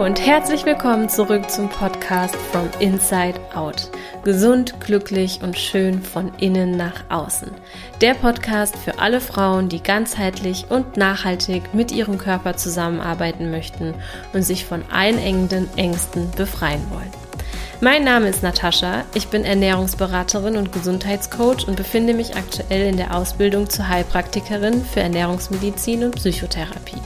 Und herzlich willkommen zurück zum Podcast From Inside Out. Gesund, glücklich und schön von innen nach außen. Der Podcast für alle Frauen, die ganzheitlich und nachhaltig mit ihrem Körper zusammenarbeiten möchten und sich von einengenden Ängsten befreien wollen. Mein Name ist Natascha, ich bin Ernährungsberaterin und Gesundheitscoach und befinde mich aktuell in der Ausbildung zur Heilpraktikerin für Ernährungsmedizin und Psychotherapie.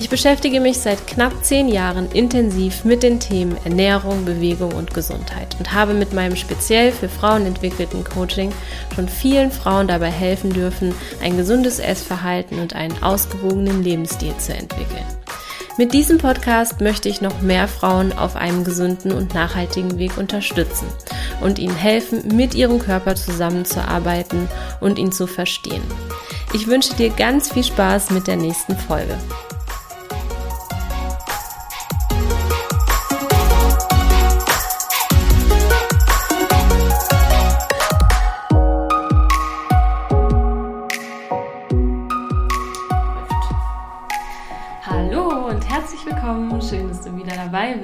Ich beschäftige mich seit knapp zehn Jahren intensiv mit den Themen Ernährung, Bewegung und Gesundheit und habe mit meinem speziell für Frauen entwickelten Coaching schon vielen Frauen dabei helfen dürfen, ein gesundes Essverhalten und einen ausgewogenen Lebensstil zu entwickeln. Mit diesem Podcast möchte ich noch mehr Frauen auf einem gesunden und nachhaltigen Weg unterstützen und ihnen helfen, mit ihrem Körper zusammenzuarbeiten und ihn zu verstehen. Ich wünsche dir ganz viel Spaß mit der nächsten Folge.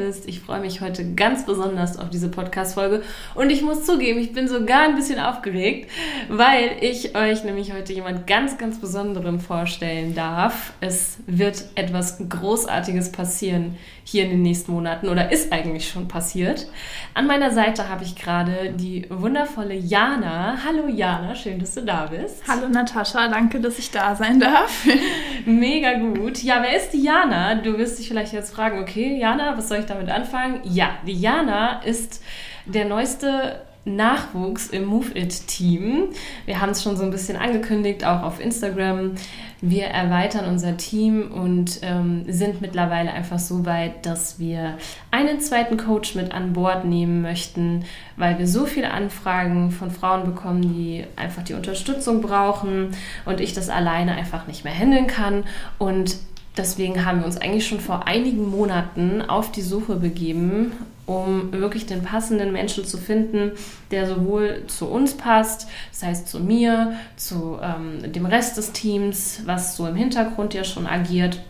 Bist. Ich freue mich heute ganz besonders auf diese Podcast-Folge und ich muss zugeben, ich bin sogar ein bisschen aufgeregt, weil ich euch nämlich heute jemand ganz, ganz Besonderen vorstellen darf. Es wird etwas Großartiges passieren hier in den nächsten Monaten oder ist eigentlich schon passiert. An meiner Seite habe ich gerade die wundervolle Jana. Hallo Jana, schön, dass du da bist. Hallo Natascha, danke, dass ich da sein darf. Mega gut. Ja, wer ist die Jana? Du wirst dich vielleicht jetzt fragen, okay, Jana, was soll ich damit anfangen? Ja, die Jana ist der neueste Nachwuchs im Move It Team. Wir haben es schon so ein bisschen angekündigt, auch auf Instagram. Wir erweitern unser Team und ähm, sind mittlerweile einfach so weit, dass wir einen zweiten Coach mit an Bord nehmen möchten, weil wir so viele Anfragen von Frauen bekommen, die einfach die Unterstützung brauchen und ich das alleine einfach nicht mehr handeln kann. Und deswegen haben wir uns eigentlich schon vor einigen Monaten auf die Suche begeben um wirklich den passenden Menschen zu finden, der sowohl zu uns passt, das heißt zu mir, zu ähm, dem Rest des Teams, was so im Hintergrund ja schon agiert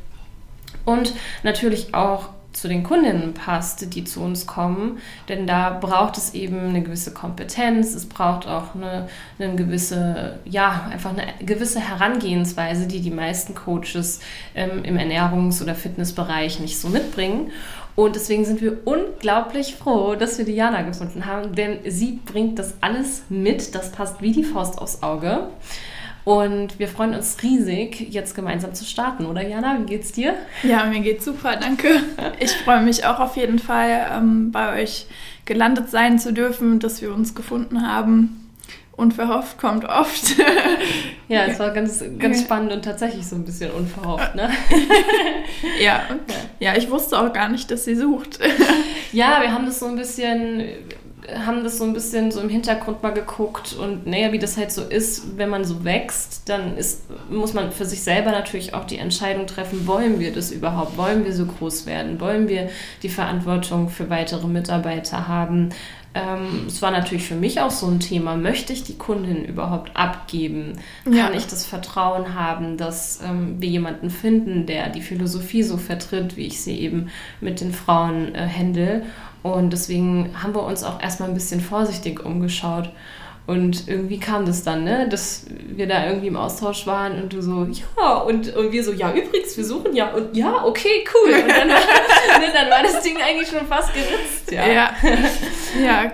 und natürlich auch zu den Kundinnen passt, die zu uns kommen. Denn da braucht es eben eine gewisse Kompetenz, es braucht auch eine, eine gewisse, ja, einfach eine gewisse Herangehensweise, die die meisten Coaches ähm, im Ernährungs- oder Fitnessbereich nicht so mitbringen. Und deswegen sind wir unglaublich froh, dass wir Diana gefunden haben, denn sie bringt das alles mit. Das passt wie die Faust aufs Auge. Und wir freuen uns riesig, jetzt gemeinsam zu starten, oder Jana? Wie geht's dir? Ja, mir geht's super, danke. Ich freue mich auch auf jeden Fall, ähm, bei euch gelandet sein zu dürfen, dass wir uns gefunden haben. Unverhofft kommt oft. ja, es war ganz, ganz spannend und tatsächlich so ein bisschen unverhofft, ne? ja, ja, ich wusste auch gar nicht, dass sie sucht. ja, wir haben das so ein bisschen haben das so ein bisschen so im Hintergrund mal geguckt und naja, wie das halt so ist, wenn man so wächst, dann ist, muss man für sich selber natürlich auch die Entscheidung treffen, wollen wir das überhaupt? Wollen wir so groß werden? Wollen wir die Verantwortung für weitere Mitarbeiter haben? Ähm, es war natürlich für mich auch so ein Thema, möchte ich die Kundin überhaupt abgeben? Kann ja. ich das Vertrauen haben, dass ähm, wir jemanden finden, der die Philosophie so vertritt, wie ich sie eben mit den Frauen äh, handle? Und deswegen haben wir uns auch erstmal ein bisschen vorsichtig umgeschaut. Und irgendwie kam das dann, ne? dass wir da irgendwie im Austausch waren und du so, ja, und, und wir so, ja, übrigens, wir suchen ja, und ja, okay, cool. Und dann, ne, dann war das Ding eigentlich schon fast geritzt, ja. Ja. ja.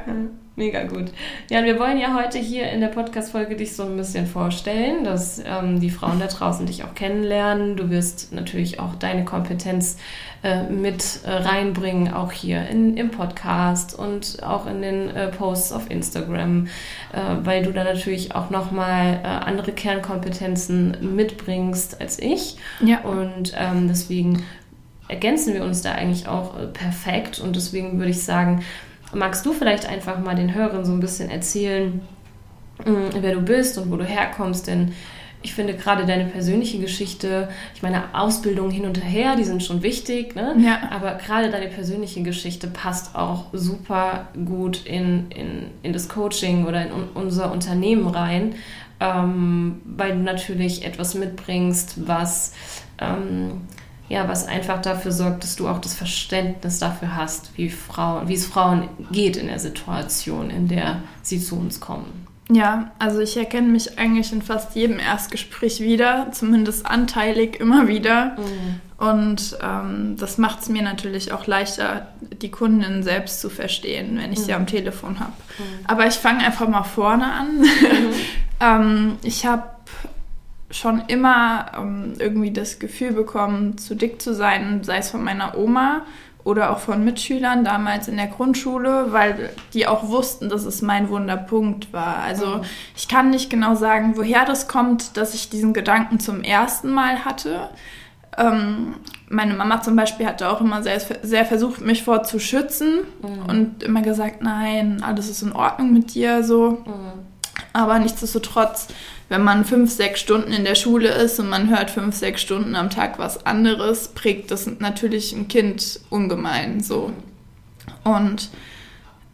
Mega gut. Ja, und wir wollen ja heute hier in der Podcast-Folge dich so ein bisschen vorstellen, dass ähm, die Frauen da draußen dich auch kennenlernen. Du wirst natürlich auch deine Kompetenz äh, mit äh, reinbringen, auch hier in, im Podcast und auch in den äh, Posts auf Instagram, äh, weil du da natürlich auch nochmal äh, andere Kernkompetenzen mitbringst als ich. Ja. Und ähm, deswegen ergänzen wir uns da eigentlich auch äh, perfekt. Und deswegen würde ich sagen, magst du vielleicht einfach mal den Hörern so ein bisschen erzählen, mm, wer du bist und wo du herkommst, denn ich finde gerade deine persönliche Geschichte, ich meine, Ausbildung hin und her, die sind schon wichtig, ne? ja. aber gerade deine persönliche Geschichte passt auch super gut in, in, in das Coaching oder in unser Unternehmen rein, ähm, weil du natürlich etwas mitbringst, was ähm, ja, was einfach dafür sorgt, dass du auch das Verständnis dafür hast, wie Frauen, wie es Frauen geht in der Situation, in der sie zu uns kommen. Ja, also ich erkenne mich eigentlich in fast jedem Erstgespräch wieder, zumindest anteilig immer wieder. Mhm. Und ähm, das macht es mir natürlich auch leichter, die Kundin selbst zu verstehen, wenn ich mhm. sie am Telefon habe. Mhm. Aber ich fange einfach mal vorne an. Mhm. ähm, ich habe schon immer ähm, irgendwie das Gefühl bekommen, zu dick zu sein, sei es von meiner Oma oder auch von Mitschülern damals in der Grundschule, weil die auch wussten, dass es mein Wunderpunkt war. Also mhm. ich kann nicht genau sagen, woher das kommt, dass ich diesen Gedanken zum ersten Mal hatte. Ähm, meine Mama zum Beispiel hatte auch immer sehr, sehr versucht, mich vor zu schützen mhm. und immer gesagt, nein, alles ist in Ordnung mit dir so. Mhm. Aber nichtsdestotrotz wenn man fünf, sechs Stunden in der Schule ist und man hört fünf, sechs Stunden am Tag was anderes, prägt das natürlich ein Kind ungemein so. Und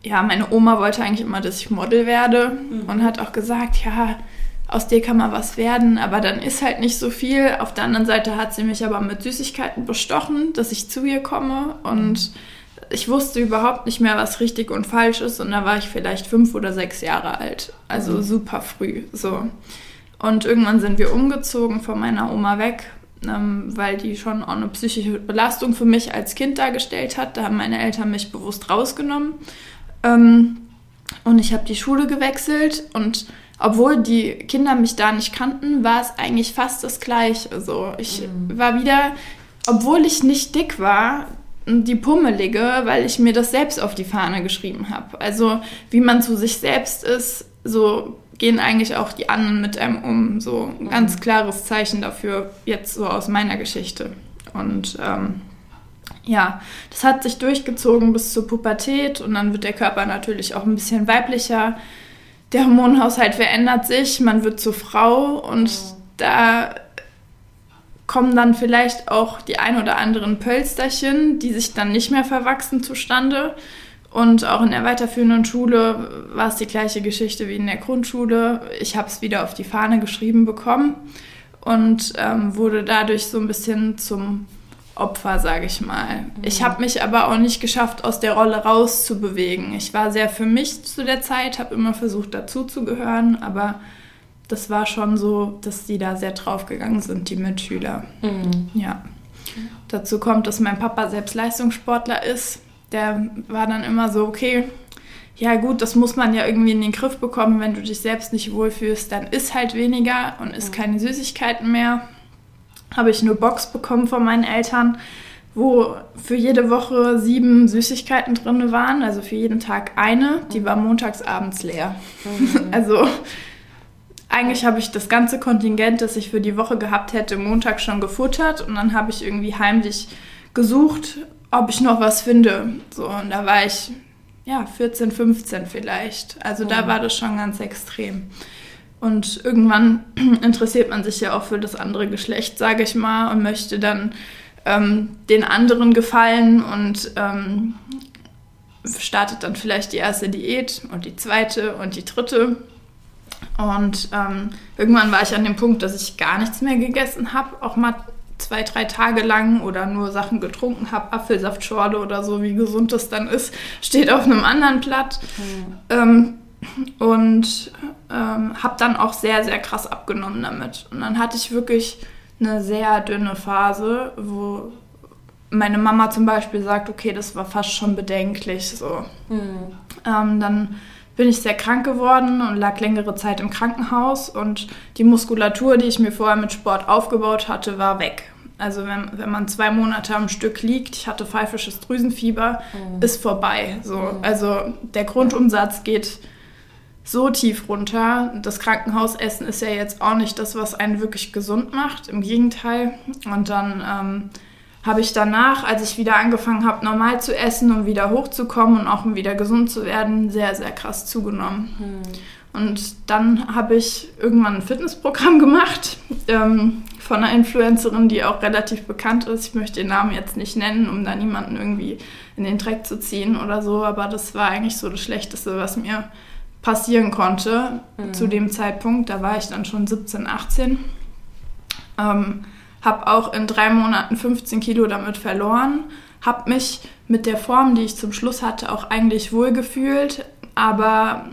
ja, meine Oma wollte eigentlich immer, dass ich Model werde mhm. und hat auch gesagt, ja, aus dir kann mal was werden, aber dann ist halt nicht so viel. Auf der anderen Seite hat sie mich aber mit Süßigkeiten bestochen, dass ich zu ihr komme und ich wusste überhaupt nicht mehr, was richtig und falsch ist und da war ich vielleicht fünf oder sechs Jahre alt, also mhm. super früh so. Und irgendwann sind wir umgezogen von meiner Oma weg, ähm, weil die schon auch eine psychische Belastung für mich als Kind dargestellt hat. Da haben meine Eltern mich bewusst rausgenommen. Ähm, und ich habe die Schule gewechselt und obwohl die Kinder mich da nicht kannten, war es eigentlich fast das Gleiche. Also ich mhm. war wieder, obwohl ich nicht dick war, die Pummelige, weil ich mir das selbst auf die Fahne geschrieben habe. Also wie man zu sich selbst ist, so gehen eigentlich auch die anderen mit einem um. So ein ganz mhm. klares Zeichen dafür, jetzt so aus meiner Geschichte. Und ähm, ja, das hat sich durchgezogen bis zur Pubertät und dann wird der Körper natürlich auch ein bisschen weiblicher. Der Hormonhaushalt verändert sich, man wird zur Frau und mhm. da kommen dann vielleicht auch die ein oder anderen Pölsterchen, die sich dann nicht mehr verwachsen zustande. Und auch in der weiterführenden Schule war es die gleiche Geschichte wie in der Grundschule. Ich habe es wieder auf die Fahne geschrieben bekommen und ähm, wurde dadurch so ein bisschen zum Opfer, sage ich mal. Mhm. Ich habe mich aber auch nicht geschafft, aus der Rolle rauszubewegen. Ich war sehr für mich zu der Zeit, habe immer versucht, dazuzugehören, aber das war schon so, dass die da sehr draufgegangen sind, die Mitschüler. Mhm. Ja. Dazu kommt, dass mein Papa selbst Leistungssportler ist der war dann immer so, okay, ja gut, das muss man ja irgendwie in den Griff bekommen, wenn du dich selbst nicht wohlfühlst, dann isst halt weniger und isst keine Süßigkeiten mehr. Habe ich eine Box bekommen von meinen Eltern, wo für jede Woche sieben Süßigkeiten drin waren, also für jeden Tag eine, die war montags abends leer. Mhm. Also eigentlich habe ich das ganze Kontingent, das ich für die Woche gehabt hätte, Montag schon gefuttert und dann habe ich irgendwie heimlich gesucht, ob ich noch was finde. So, und da war ich, ja, 14, 15 vielleicht. Also oh. da war das schon ganz extrem. Und irgendwann interessiert man sich ja auch für das andere Geschlecht, sage ich mal, und möchte dann ähm, den anderen gefallen und ähm, startet dann vielleicht die erste Diät und die zweite und die dritte. Und ähm, irgendwann war ich an dem Punkt, dass ich gar nichts mehr gegessen habe, auch mal zwei, drei Tage lang oder nur Sachen getrunken habe, Apfelsaftschorle oder so, wie gesund das dann ist, steht auf einem anderen Blatt. Mhm. Ähm, und ähm, habe dann auch sehr, sehr krass abgenommen damit. Und dann hatte ich wirklich eine sehr dünne Phase, wo meine Mama zum Beispiel sagt, okay, das war fast schon bedenklich. So. Mhm. Ähm, dann bin ich sehr krank geworden und lag längere Zeit im Krankenhaus und die Muskulatur, die ich mir vorher mit Sport aufgebaut hatte, war weg. Also wenn, wenn man zwei Monate am Stück liegt, ich hatte pfeifisches Drüsenfieber, mhm. ist vorbei. So. Mhm. Also der Grundumsatz geht so tief runter. Das Krankenhausessen ist ja jetzt auch nicht das, was einen wirklich gesund macht. Im Gegenteil. Und dann ähm, habe ich danach, als ich wieder angefangen habe, normal zu essen, um wieder hochzukommen und auch um wieder gesund zu werden, sehr, sehr krass zugenommen. Hm. Und dann habe ich irgendwann ein Fitnessprogramm gemacht ähm, von einer Influencerin, die auch relativ bekannt ist. Ich möchte den Namen jetzt nicht nennen, um da niemanden irgendwie in den Dreck zu ziehen oder so, aber das war eigentlich so das Schlechteste, was mir passieren konnte mhm. zu dem Zeitpunkt. Da war ich dann schon 17, 18. Ähm, habe auch in drei Monaten 15 Kilo damit verloren, habe mich mit der Form, die ich zum Schluss hatte, auch eigentlich wohlgefühlt, aber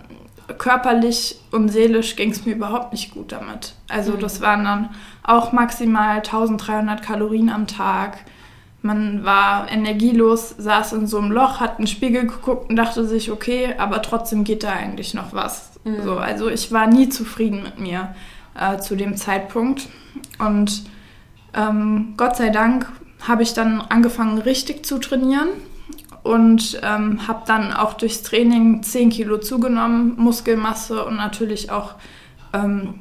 körperlich und seelisch ging es mir überhaupt nicht gut damit. Also mhm. das waren dann auch maximal 1300 Kalorien am Tag. Man war energielos, saß in so einem Loch, hat einen Spiegel geguckt und dachte sich, okay, aber trotzdem geht da eigentlich noch was. Mhm. So, also ich war nie zufrieden mit mir äh, zu dem Zeitpunkt. Und ähm, Gott sei Dank habe ich dann angefangen, richtig zu trainieren und ähm, habe dann auch durchs Training 10 Kilo zugenommen, Muskelmasse und natürlich auch ähm,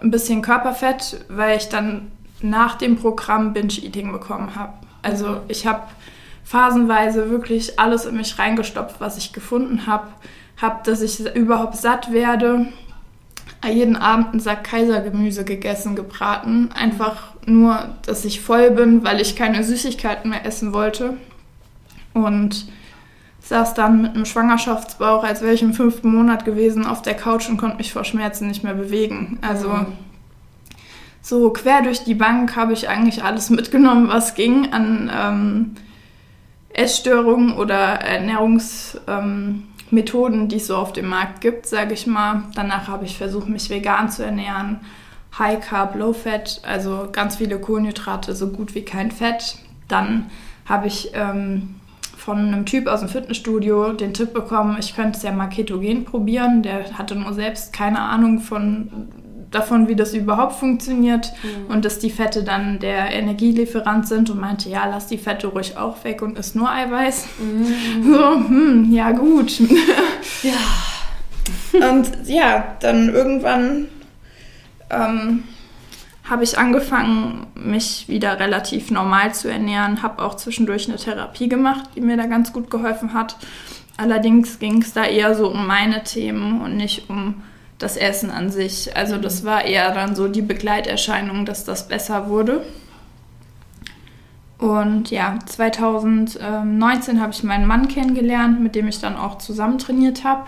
ein bisschen Körperfett, weil ich dann nach dem Programm Binge-Eating bekommen habe. Also ich habe phasenweise wirklich alles in mich reingestopft, was ich gefunden habe. Habe, dass ich überhaupt satt werde. Jeden Abend einen Sack Kaisergemüse gegessen, gebraten. Einfach nur, dass ich voll bin, weil ich keine Süßigkeiten mehr essen wollte und saß dann mit einem Schwangerschaftsbauch, als wäre ich im fünften Monat gewesen, auf der Couch und konnte mich vor Schmerzen nicht mehr bewegen. Also mhm. so quer durch die Bank habe ich eigentlich alles mitgenommen, was ging an ähm, Essstörungen oder Ernährungsmethoden, ähm, die es so auf dem Markt gibt, sage ich mal. Danach habe ich versucht, mich vegan zu ernähren. High Carb, Low Fat, also ganz viele Kohlenhydrate, so gut wie kein Fett. Dann habe ich ähm, von einem Typ aus dem Fitnessstudio den Tipp bekommen, ich könnte es ja mal ketogen probieren. Der hatte nur selbst keine Ahnung von, davon, wie das überhaupt funktioniert mhm. und dass die Fette dann der Energielieferant sind und meinte, ja, lass die Fette ruhig auch weg und isst nur Eiweiß. Mhm. So, hm, ja gut. ja. Und ja, dann irgendwann ähm, habe ich angefangen, mich wieder relativ normal zu ernähren, habe auch zwischendurch eine Therapie gemacht, die mir da ganz gut geholfen hat. Allerdings ging es da eher so um meine Themen und nicht um das Essen an sich. Also das war eher dann so die Begleiterscheinung, dass das besser wurde. Und ja, 2019 habe ich meinen Mann kennengelernt, mit dem ich dann auch zusammen trainiert habe.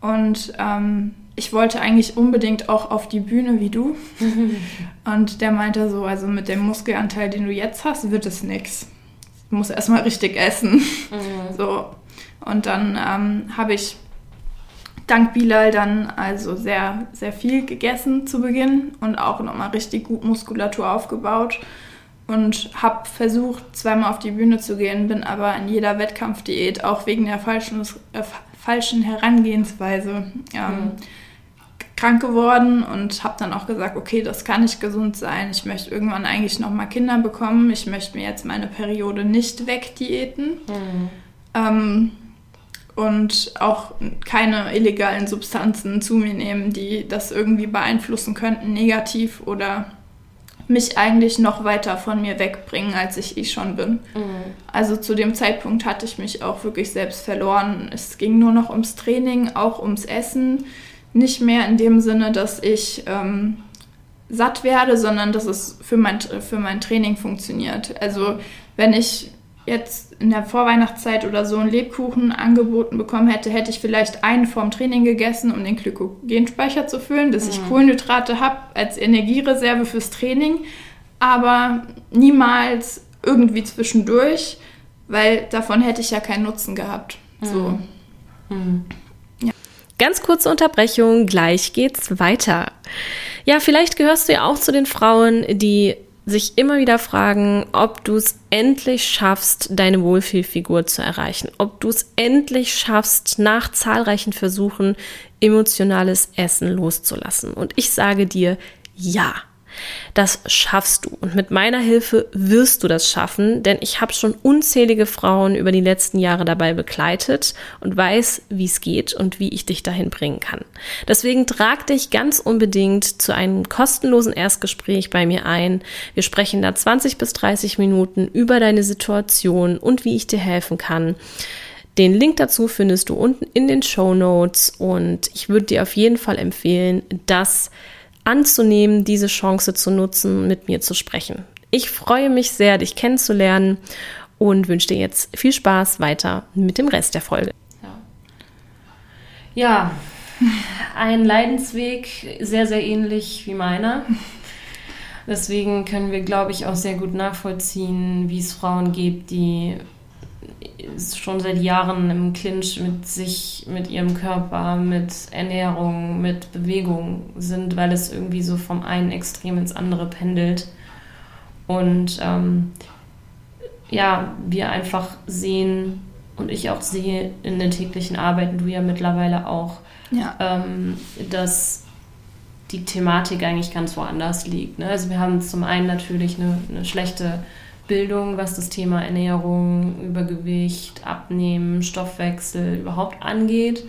Und ähm, ich wollte eigentlich unbedingt auch auf die Bühne wie du. Und der meinte so, also mit dem Muskelanteil, den du jetzt hast, wird es nichts. Du musst erstmal richtig essen. Mhm. So. Und dann ähm, habe ich dank Bilal dann also sehr, sehr viel gegessen zu Beginn und auch nochmal richtig gut Muskulatur aufgebaut und habe versucht, zweimal auf die Bühne zu gehen, bin aber in jeder Wettkampfdiät, auch wegen der falschen, äh, falschen Herangehensweise, ähm, mhm krank geworden und habe dann auch gesagt, okay, das kann nicht gesund sein. Ich möchte irgendwann eigentlich noch mal Kinder bekommen. Ich möchte mir jetzt meine Periode nicht wegdiäten. Mhm. Ähm, und auch keine illegalen Substanzen zu mir nehmen, die das irgendwie beeinflussen könnten, negativ oder mich eigentlich noch weiter von mir wegbringen, als ich eh schon bin. Mhm. Also zu dem Zeitpunkt hatte ich mich auch wirklich selbst verloren. Es ging nur noch ums Training, auch ums Essen nicht mehr in dem Sinne, dass ich ähm, satt werde, sondern dass es für mein, für mein Training funktioniert. Also wenn ich jetzt in der Vorweihnachtszeit oder so einen Lebkuchen angeboten bekommen hätte, hätte ich vielleicht einen vorm Training gegessen, um den Glykogenspeicher zu füllen, dass mhm. ich Kohlenhydrate habe als Energiereserve fürs Training, aber niemals irgendwie zwischendurch, weil davon hätte ich ja keinen Nutzen gehabt. Mhm. So. Mhm. Ganz kurze Unterbrechung, gleich geht's weiter. Ja, vielleicht gehörst du ja auch zu den Frauen, die sich immer wieder fragen, ob du es endlich schaffst, deine Wohlfühlfigur zu erreichen, ob du es endlich schaffst, nach zahlreichen Versuchen emotionales Essen loszulassen. Und ich sage dir, ja. Das schaffst du und mit meiner Hilfe wirst du das schaffen, denn ich habe schon unzählige Frauen über die letzten Jahre dabei begleitet und weiß, wie es geht und wie ich dich dahin bringen kann. Deswegen trag dich ganz unbedingt zu einem kostenlosen Erstgespräch bei mir ein. Wir sprechen da 20 bis 30 Minuten über deine Situation und wie ich dir helfen kann. Den Link dazu findest du unten in den Show Notes und ich würde dir auf jeden Fall empfehlen, dass anzunehmen, diese Chance zu nutzen, mit mir zu sprechen. Ich freue mich sehr, dich kennenzulernen und wünsche dir jetzt viel Spaß weiter mit dem Rest der Folge. Ja, ein Leidensweg, sehr, sehr ähnlich wie meiner. Deswegen können wir, glaube ich, auch sehr gut nachvollziehen, wie es Frauen gibt, die schon seit Jahren im Clinch mit sich, mit ihrem Körper, mit Ernährung, mit Bewegung sind, weil es irgendwie so vom einen Extrem ins andere pendelt. Und ähm, ja, wir einfach sehen und ich auch sehe in den täglichen Arbeiten, du ja mittlerweile auch, ja. Ähm, dass die Thematik eigentlich ganz woanders liegt. Ne? Also wir haben zum einen natürlich eine, eine schlechte Bildung, was das Thema Ernährung, Übergewicht, Abnehmen, Stoffwechsel überhaupt angeht.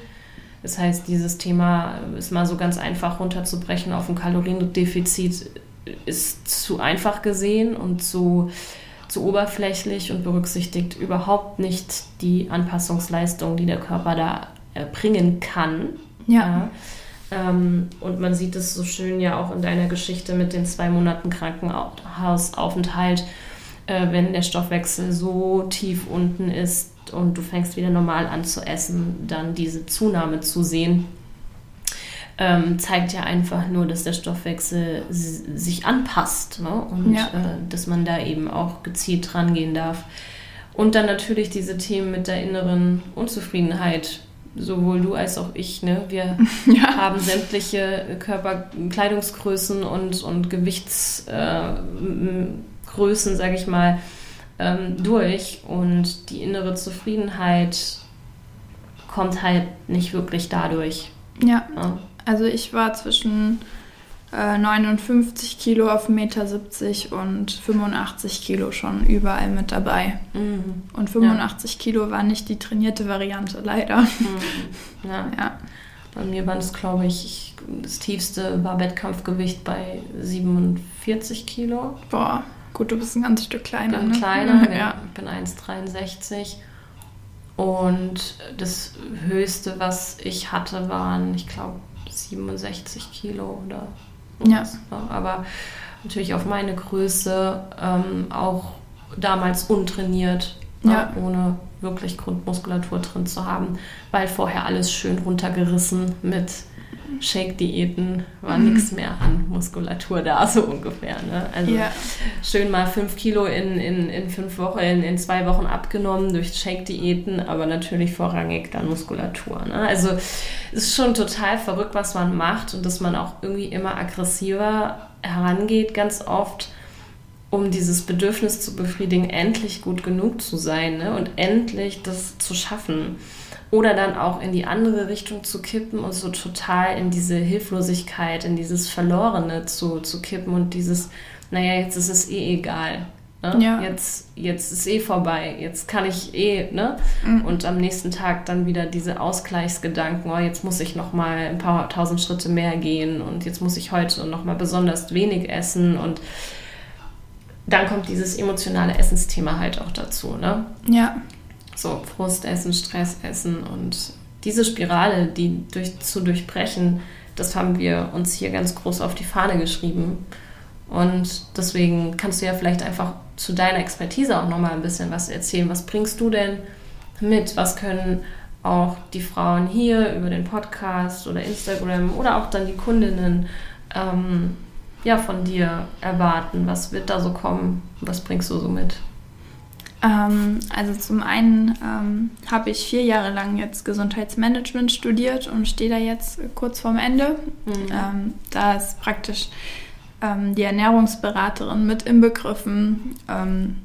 Das heißt, dieses Thema ist mal so ganz einfach runterzubrechen auf ein Kaloriendefizit ist zu einfach gesehen und zu, zu oberflächlich und berücksichtigt überhaupt nicht die Anpassungsleistung, die der Körper da erbringen kann. Ja. ja. Ähm, und man sieht es so schön ja auch in deiner Geschichte mit den zwei Monaten Krankenhausaufenthalt äh, wenn der Stoffwechsel so tief unten ist und du fängst wieder normal an zu essen, dann diese Zunahme zu sehen, ähm, zeigt ja einfach nur, dass der Stoffwechsel sich anpasst ne? und ja. äh, dass man da eben auch gezielt rangehen darf. Und dann natürlich diese Themen mit der inneren Unzufriedenheit. Sowohl du als auch ich, ne? Wir ja. haben sämtliche Körperkleidungsgrößen und, und Gewichts, äh, Größen, sage ich mal, ähm, durch. Und die innere Zufriedenheit kommt halt nicht wirklich dadurch. Ja. ja. Also ich war zwischen äh, 59 Kilo auf 1,70 Meter und 85 Kilo schon überall mit dabei. Mhm. Und 85 ja. Kilo war nicht die trainierte Variante, leider. Mhm. Ja. ja. Bei mir war das, glaube ich, das tiefste war Wettkampfgewicht bei 47 Kilo. Boah. Gut, du bist ein ganz Stück kleiner. Ich bin ne? kleiner, ja. ich bin 1,63. Und das Höchste, was ich hatte, waren, ich glaube, 67 Kilo oder. Ja. Ne? Aber natürlich auf meine Größe ähm, auch damals untrainiert, ne? ja. ohne wirklich Grundmuskulatur drin zu haben, weil vorher alles schön runtergerissen mit Shake-Diäten war mhm. nichts mehr an Muskulatur da, so ungefähr. Ne? Also ja. schön mal fünf Kilo in, in, in fünf Wochen, in, in zwei Wochen abgenommen durch Shake-Diäten, aber natürlich vorrangig dann Muskulatur. Ne? Also es ist schon total verrückt, was man macht und dass man auch irgendwie immer aggressiver herangeht, ganz oft um dieses Bedürfnis zu befriedigen, endlich gut genug zu sein ne? und endlich das zu schaffen. Oder dann auch in die andere Richtung zu kippen und so total in diese Hilflosigkeit, in dieses Verlorene zu, zu kippen und dieses, naja, jetzt ist es eh egal. Ne? Ja. Jetzt, jetzt ist eh vorbei, jetzt kann ich eh, ne? Mhm. Und am nächsten Tag dann wieder diese Ausgleichsgedanken, oh, jetzt muss ich nochmal ein paar tausend Schritte mehr gehen und jetzt muss ich heute nochmal besonders wenig essen und dann kommt dieses emotionale Essensthema halt auch dazu, ne? Ja. So Frustessen, Stressessen und diese Spirale, die durch, zu durchbrechen, das haben wir uns hier ganz groß auf die Fahne geschrieben. Und deswegen kannst du ja vielleicht einfach zu deiner Expertise auch nochmal ein bisschen was erzählen. Was bringst du denn mit? Was können auch die Frauen hier über den Podcast oder Instagram oder auch dann die Kundinnen ähm, ja, von dir erwarten? Was wird da so kommen? Was bringst du so mit? Ähm, also zum einen ähm, habe ich vier Jahre lang jetzt Gesundheitsmanagement studiert und stehe da jetzt kurz vorm Ende. Mhm. Ähm, da ist praktisch ähm, die Ernährungsberaterin mit inbegriffen. Ähm,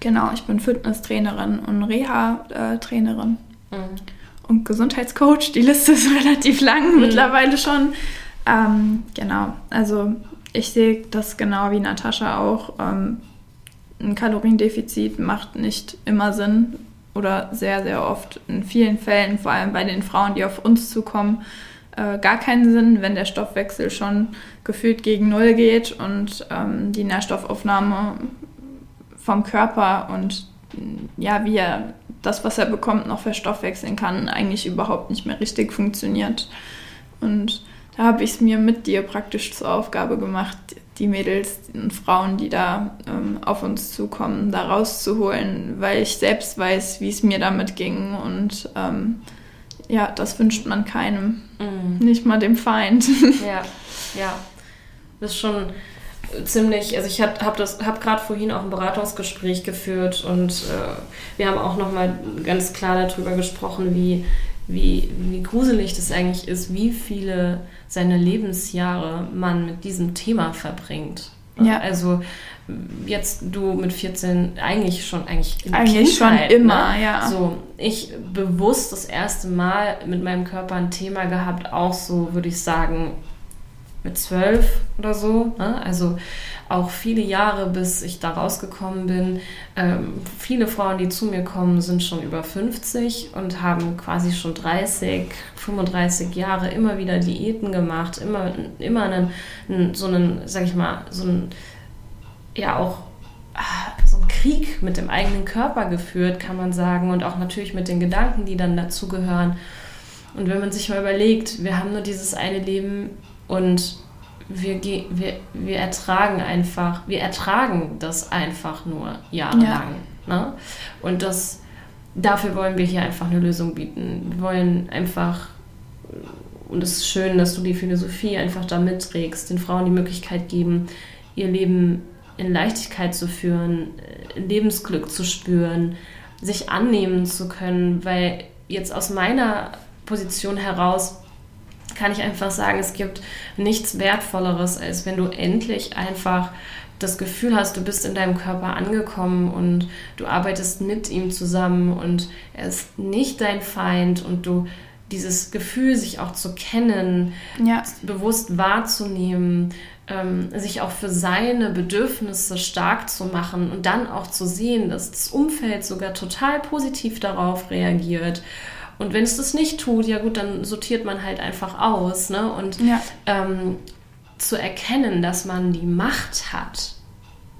genau, ich bin Fitnesstrainerin und Reha-Trainerin. Mhm. Und Gesundheitscoach, die Liste ist relativ lang mhm. mittlerweile schon. Ähm, genau, also ich sehe das genau wie Natascha auch ein Kaloriendefizit macht nicht immer Sinn oder sehr, sehr oft in vielen Fällen, vor allem bei den Frauen, die auf uns zukommen, äh, gar keinen Sinn, wenn der Stoffwechsel schon gefühlt gegen Null geht und ähm, die Nährstoffaufnahme vom Körper und ja, wie er das, was er bekommt, noch verstoffwechseln kann, eigentlich überhaupt nicht mehr richtig funktioniert. Und da habe ich es mir mit dir praktisch zur Aufgabe gemacht, die Mädels und Frauen, die da ähm, auf uns zukommen, da rauszuholen, weil ich selbst weiß, wie es mir damit ging und ähm, ja, das wünscht man keinem, mhm. nicht mal dem Feind. Ja, ja, das ist schon ziemlich, also ich habe das, habe gerade vorhin auch ein Beratungsgespräch geführt und äh, wir haben auch nochmal ganz klar darüber gesprochen, wie, wie, wie gruselig das eigentlich ist, wie viele seine Lebensjahre man mit diesem Thema verbringt. Ja. Also jetzt du mit 14 eigentlich schon eigentlich in eigentlich Kindheit, schon immer ne? ja so ich bewusst das erste Mal mit meinem Körper ein Thema gehabt auch so würde ich sagen mit zwölf oder so ne? also auch viele Jahre bis ich da rausgekommen bin ähm, viele Frauen die zu mir kommen sind schon über 50 und haben quasi schon 30 35 Jahre immer wieder Diäten gemacht immer immer einen, einen so einen sag ich mal so einen ja auch ah, so einen Krieg mit dem eigenen Körper geführt, kann man sagen, und auch natürlich mit den Gedanken, die dann dazugehören. Und wenn man sich mal überlegt, wir haben nur dieses eine Leben und wir, wir, wir ertragen einfach, wir ertragen das einfach nur jahrelang. Ja. Ne? Und das, dafür wollen wir hier einfach eine Lösung bieten. Wir wollen einfach, und es ist schön, dass du die Philosophie einfach da mitträgst, den Frauen die Möglichkeit geben, ihr Leben in Leichtigkeit zu führen, äh, Lebensglück zu spüren, sich annehmen zu können, weil jetzt aus meiner Position heraus kann ich einfach sagen, es gibt nichts Wertvolleres, als wenn du endlich einfach das Gefühl hast, du bist in deinem Körper angekommen und du arbeitest mit ihm zusammen und er ist nicht dein Feind und du dieses Gefühl, sich auch zu kennen, ja. bewusst wahrzunehmen, ähm, sich auch für seine Bedürfnisse stark zu machen und dann auch zu sehen, dass das Umfeld sogar total positiv darauf reagiert. Und wenn es das nicht tut, ja gut, dann sortiert man halt einfach aus. Ne? Und ja. ähm, zu erkennen, dass man die Macht hat,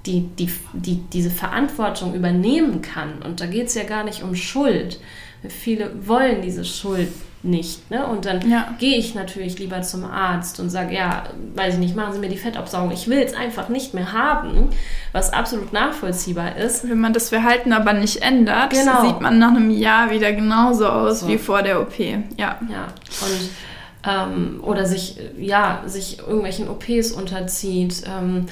die, die, die diese Verantwortung übernehmen kann. Und da geht es ja gar nicht um Schuld. Viele wollen diese Schuld nicht. Ne? Und dann ja. gehe ich natürlich lieber zum Arzt und sage, ja, weiß ich nicht, machen Sie mir die Fettabsaugung. Ich will es einfach nicht mehr haben, was absolut nachvollziehbar ist. Wenn man das Verhalten aber nicht ändert, genau. sieht man nach einem Jahr wieder genauso aus so. wie vor der OP. Ja. Ja. Und ähm, oder sich, ja, sich irgendwelchen OPs unterzieht. Ähm,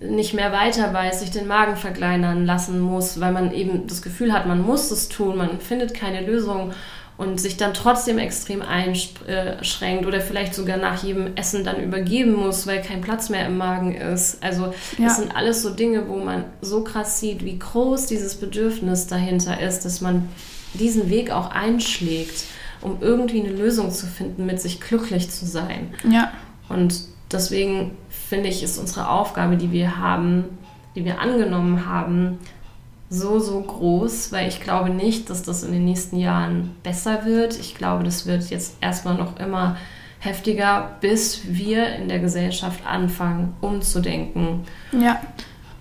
nicht mehr weiter weiß, sich den Magen verkleinern lassen muss, weil man eben das Gefühl hat, man muss es tun, man findet keine Lösung und sich dann trotzdem extrem einschränkt oder vielleicht sogar nach jedem Essen dann übergeben muss, weil kein Platz mehr im Magen ist. Also ja. das sind alles so Dinge, wo man so krass sieht, wie groß dieses Bedürfnis dahinter ist, dass man diesen Weg auch einschlägt, um irgendwie eine Lösung zu finden, mit sich glücklich zu sein. Ja. Und deswegen finde ich, ist unsere Aufgabe, die wir haben, die wir angenommen haben, so, so groß, weil ich glaube nicht, dass das in den nächsten Jahren besser wird. Ich glaube, das wird jetzt erstmal noch immer heftiger, bis wir in der Gesellschaft anfangen, umzudenken. Ja.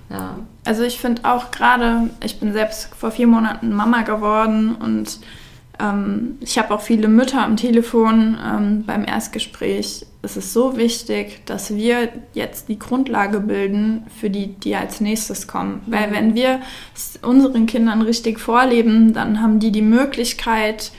ja. Also ich finde auch gerade, ich bin selbst vor vier Monaten Mama geworden und ähm, ich habe auch viele Mütter am Telefon ähm, beim Erstgespräch. Es ist so wichtig, dass wir jetzt die Grundlage bilden für die, die als nächstes kommen. Mhm. Weil wenn wir unseren Kindern richtig vorleben, dann haben die die Möglichkeit,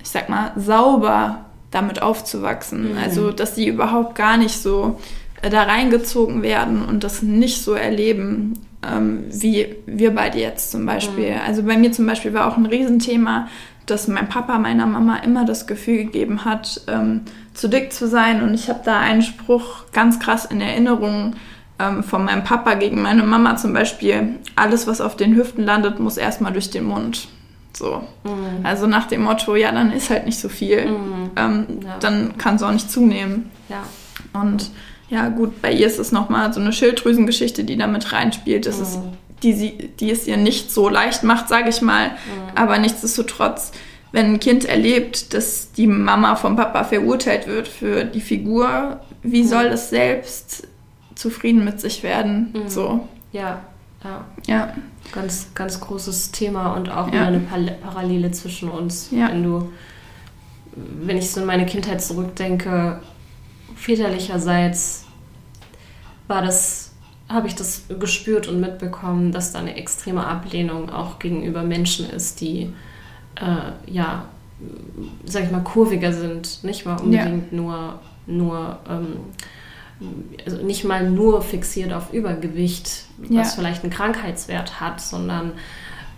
ich sag mal, sauber damit aufzuwachsen. Mhm. Also, dass sie überhaupt gar nicht so äh, da reingezogen werden und das nicht so erleben, ähm, wie wir beide jetzt zum Beispiel. Mhm. Also bei mir zum Beispiel war auch ein Riesenthema, dass mein Papa meiner Mama immer das Gefühl gegeben hat, ähm, zu dick zu sein. Und ich habe da einen Spruch ganz krass in Erinnerung ähm, von meinem Papa gegen meine Mama zum Beispiel. Alles, was auf den Hüften landet, muss erstmal durch den Mund. So. Mhm. Also nach dem Motto, ja, dann ist halt nicht so viel. Mhm. Ähm, ja. Dann kann es auch nicht zunehmen. Ja. Und ja, gut, bei ihr ist es nochmal so eine Schilddrüsengeschichte, die da mit reinspielt. Das mhm. ist die, sie, die es ihr nicht so leicht macht, sage ich mal. Mhm. Aber nichtsdestotrotz, wenn ein Kind erlebt, dass die Mama vom Papa verurteilt wird für die Figur, wie mhm. soll es selbst zufrieden mit sich werden? Mhm. So. Ja, ja. Ja. Ganz, ganz großes Thema und auch ja. eine Parallele zwischen uns. Ja. Wenn du, wenn ich so in meine Kindheit zurückdenke, väterlicherseits war das habe ich das gespürt und mitbekommen, dass da eine extreme Ablehnung auch gegenüber Menschen ist, die äh, ja, sag ich mal, kurviger sind, nicht mal unbedingt ja. nur, nur ähm, also nicht mal nur fixiert auf Übergewicht, was Ja. vielleicht einen Krankheitswert hat, sondern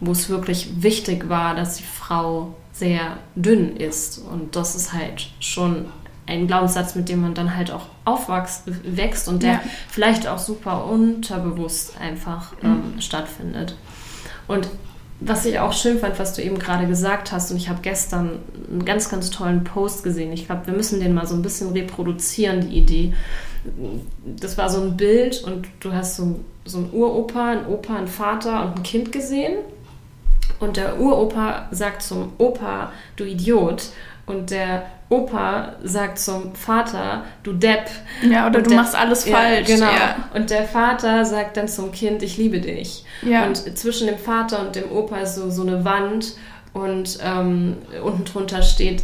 wo es wirklich wichtig war, dass die Frau sehr dünn ist. Und das ist halt schon ein Glaubenssatz, mit dem man dann halt auch aufwächst wächst und der Ja. vielleicht auch super unterbewusst einfach ähm, stattfindet. Und was ich auch schön fand, was du eben gerade gesagt hast, und ich habe gestern einen ganz, ganz tollen Post gesehen. Ich glaube, wir müssen den mal so ein bisschen reproduzieren, die Idee. Das war so ein Bild und du hast so, so einen Uropa, einen Opa, einen Vater und ein Kind gesehen. Und der Uropa sagt zum Opa, du Idiot. Und der Opa sagt zum Vater, du Depp. Ja, oder Und du der- machst alles Ja, falsch. Genau. Ja. Und der Vater sagt dann zum Kind, ich liebe dich. Ja. Und zwischen dem Vater und dem Opa ist so, so eine Wand und ähm, unten drunter steht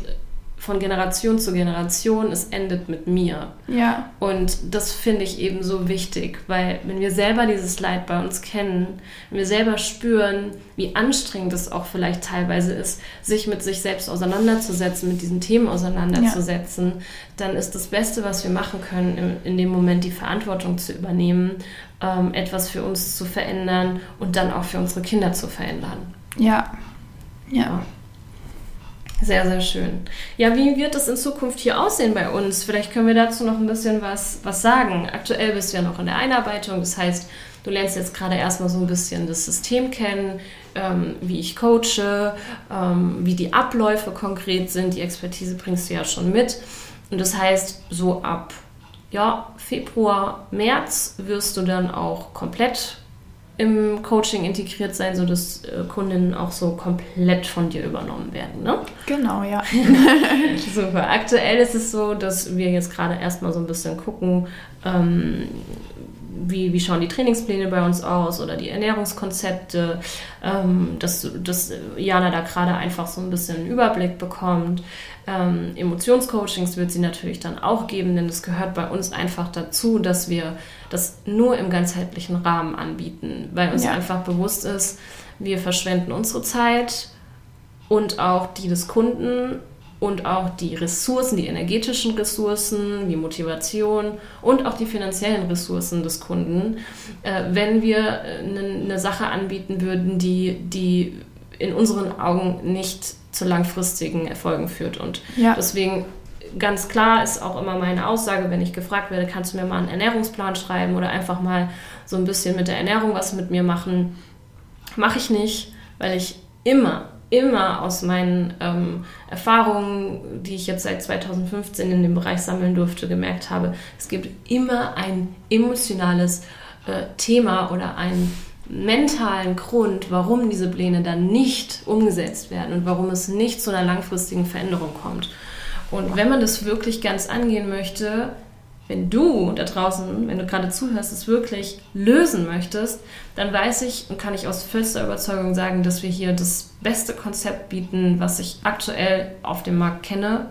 von Generation zu Generation, es endet mit mir. ja. Und das finde ich eben so wichtig, weil wenn wir selber dieses Leid bei uns kennen, wenn wir selber spüren, wie anstrengend es auch vielleicht teilweise ist, sich mit sich selbst auseinanderzusetzen, mit diesen Themen auseinanderzusetzen, dann ist das Beste, was wir machen können, in, in dem Moment die Verantwortung zu übernehmen, ähm, etwas für uns zu verändern und dann auch für unsere Kinder zu verändern. Ja. Ja. Sehr, sehr schön. Ja, wie wird es in Zukunft hier aussehen bei uns? Vielleicht können wir dazu noch ein bisschen was, was sagen. Aktuell bist du ja noch in der Einarbeitung, das heißt, du lernst jetzt gerade erstmal so ein bisschen das System kennen, ähm, wie ich coache, ähm, wie die Abläufe konkret sind. Die Expertise bringst du ja schon mit. Und das heißt, so ab ja, Februar, März wirst du dann auch komplett im Coaching integriert sein, sodass äh, Kundinnen auch so komplett von dir übernommen werden. Ne? Genau, ja. Super. Aktuell ist es so, dass wir jetzt gerade erstmal so ein bisschen gucken, ähm, wie, wie schauen die Trainingspläne bei uns aus oder die Ernährungskonzepte, ähm, dass, dass Jana da gerade einfach so ein bisschen einen Überblick bekommt. Ähm, Emotionscoachings wird sie natürlich dann auch geben, denn es gehört bei uns einfach dazu, dass wir das nur im ganzheitlichen Rahmen anbieten, weil uns Ja. einfach bewusst ist, wir verschwenden unsere Zeit und auch die des Kunden und auch die Ressourcen, die energetischen Ressourcen, die Motivation und auch die finanziellen Ressourcen des Kunden, äh, wenn wir äh, eine, eine Sache anbieten würden, die, die in unseren Augen nicht zu langfristigen Erfolgen führt. Und Ja. deswegen ganz klar ist auch immer meine Aussage, wenn ich gefragt werde, kannst du mir mal einen Ernährungsplan schreiben oder einfach mal so ein bisschen mit der Ernährung was mit mir machen, mache ich nicht, weil ich immer, immer aus meinen ähm, Erfahrungen, die ich jetzt seit 2015 in dem Bereich sammeln durfte, gemerkt habe, es gibt immer ein emotionales äh, Thema oder einen mentalen Grund, warum diese Pläne dann nicht umgesetzt werden und warum es nicht zu einer langfristigen Veränderung kommt. Und wenn man das wirklich ganz angehen möchte, wenn du da draußen, wenn du gerade zuhörst, es wirklich lösen möchtest, dann weiß ich und kann ich aus vollster Überzeugung sagen, dass wir hier das beste Konzept bieten, was ich aktuell auf dem Markt kenne.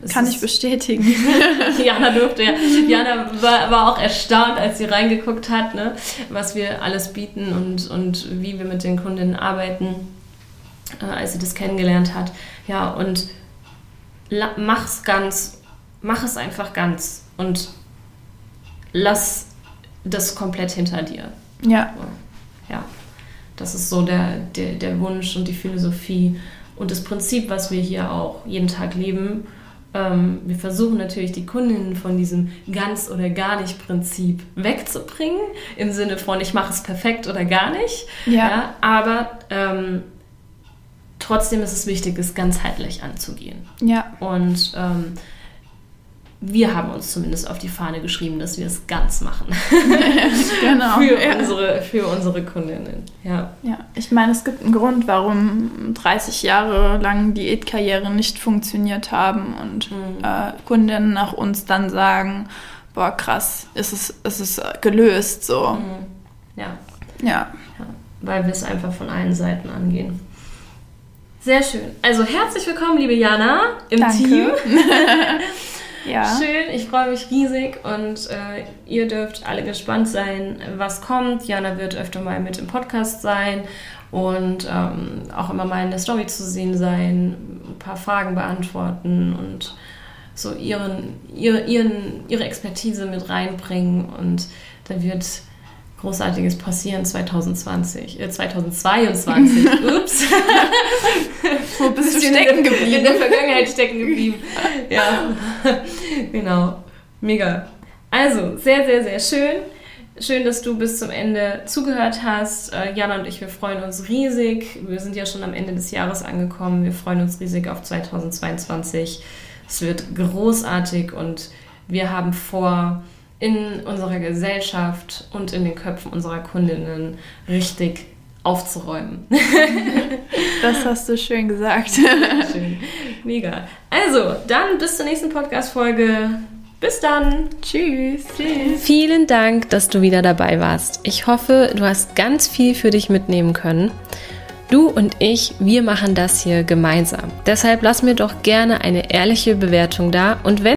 Es Kann ich bestätigen. Jana durfte ja. Jana war, war auch erstaunt, als sie reingeguckt hat, ne, was wir alles bieten und, und wie wir mit den Kundinnen arbeiten, äh, als sie das kennengelernt hat. Ja, und mach's ganz, mach es einfach ganz und lass das komplett hinter dir. ja. Ja, das ist so der, der, der Wunsch und die Philosophie und das Prinzip, was wir hier auch jeden Tag leben. Ähm, wir versuchen natürlich die Kundinnen von diesem ganz oder gar nicht Prinzip wegzubringen, im Sinne von ich mache es perfekt oder gar nicht. Ja. aber ähm, trotzdem ist es wichtig, es ganzheitlich anzugehen. Ja. Und ähm, wir haben uns zumindest auf die Fahne geschrieben, dass wir es ganz machen. Genau. für, ja. unsere, für unsere Kundinnen. Ja. Ja, ich meine, es gibt einen Grund, warum 30 Jahre lang Diätkarrieren nicht funktioniert haben und Mhm. äh, Kundinnen nach uns dann sagen, boah, krass, ist es, ist es äh, gelöst so. Mhm. Ja. Ja, ja, weil wir es einfach von allen Seiten angehen. Sehr schön. Also herzlich willkommen, liebe Jana, im Danke. Team. ja. Schön, ich freue mich riesig und äh, ihr dürft alle gespannt sein, was kommt. Jana wird öfter mal mit im Podcast sein und ähm, auch immer mal in der Story zu sehen sein, ein paar Fragen beantworten und so ihren, ihre, ihren, ihre Expertise mit reinbringen und da wird Großartiges passieren 2020, äh, 2022. Ups. Wo bist du stecken geblieben? In der Vergangenheit stecken geblieben. Ja, genau. Mega. Also, sehr, sehr, sehr schön. Schön, dass du bis zum Ende zugehört hast. Äh, Jana und ich, wir freuen uns riesig. Wir sind ja schon am Ende des Jahres angekommen. Wir freuen uns riesig auf 2022. Es wird großartig und wir haben vor, in unserer Gesellschaft und in den Köpfen unserer Kundinnen richtig aufzuräumen. das hast du schön gesagt. Schön. Mega. Also, dann bis zur nächsten Podcast-Folge. Bis dann. Tschüss. Tschüss. Vielen Dank, dass du wieder dabei warst. Ich hoffe, du hast ganz viel für dich mitnehmen können. Du und ich, wir machen das hier gemeinsam. Deshalb lass mir doch gerne eine ehrliche Bewertung da und wenn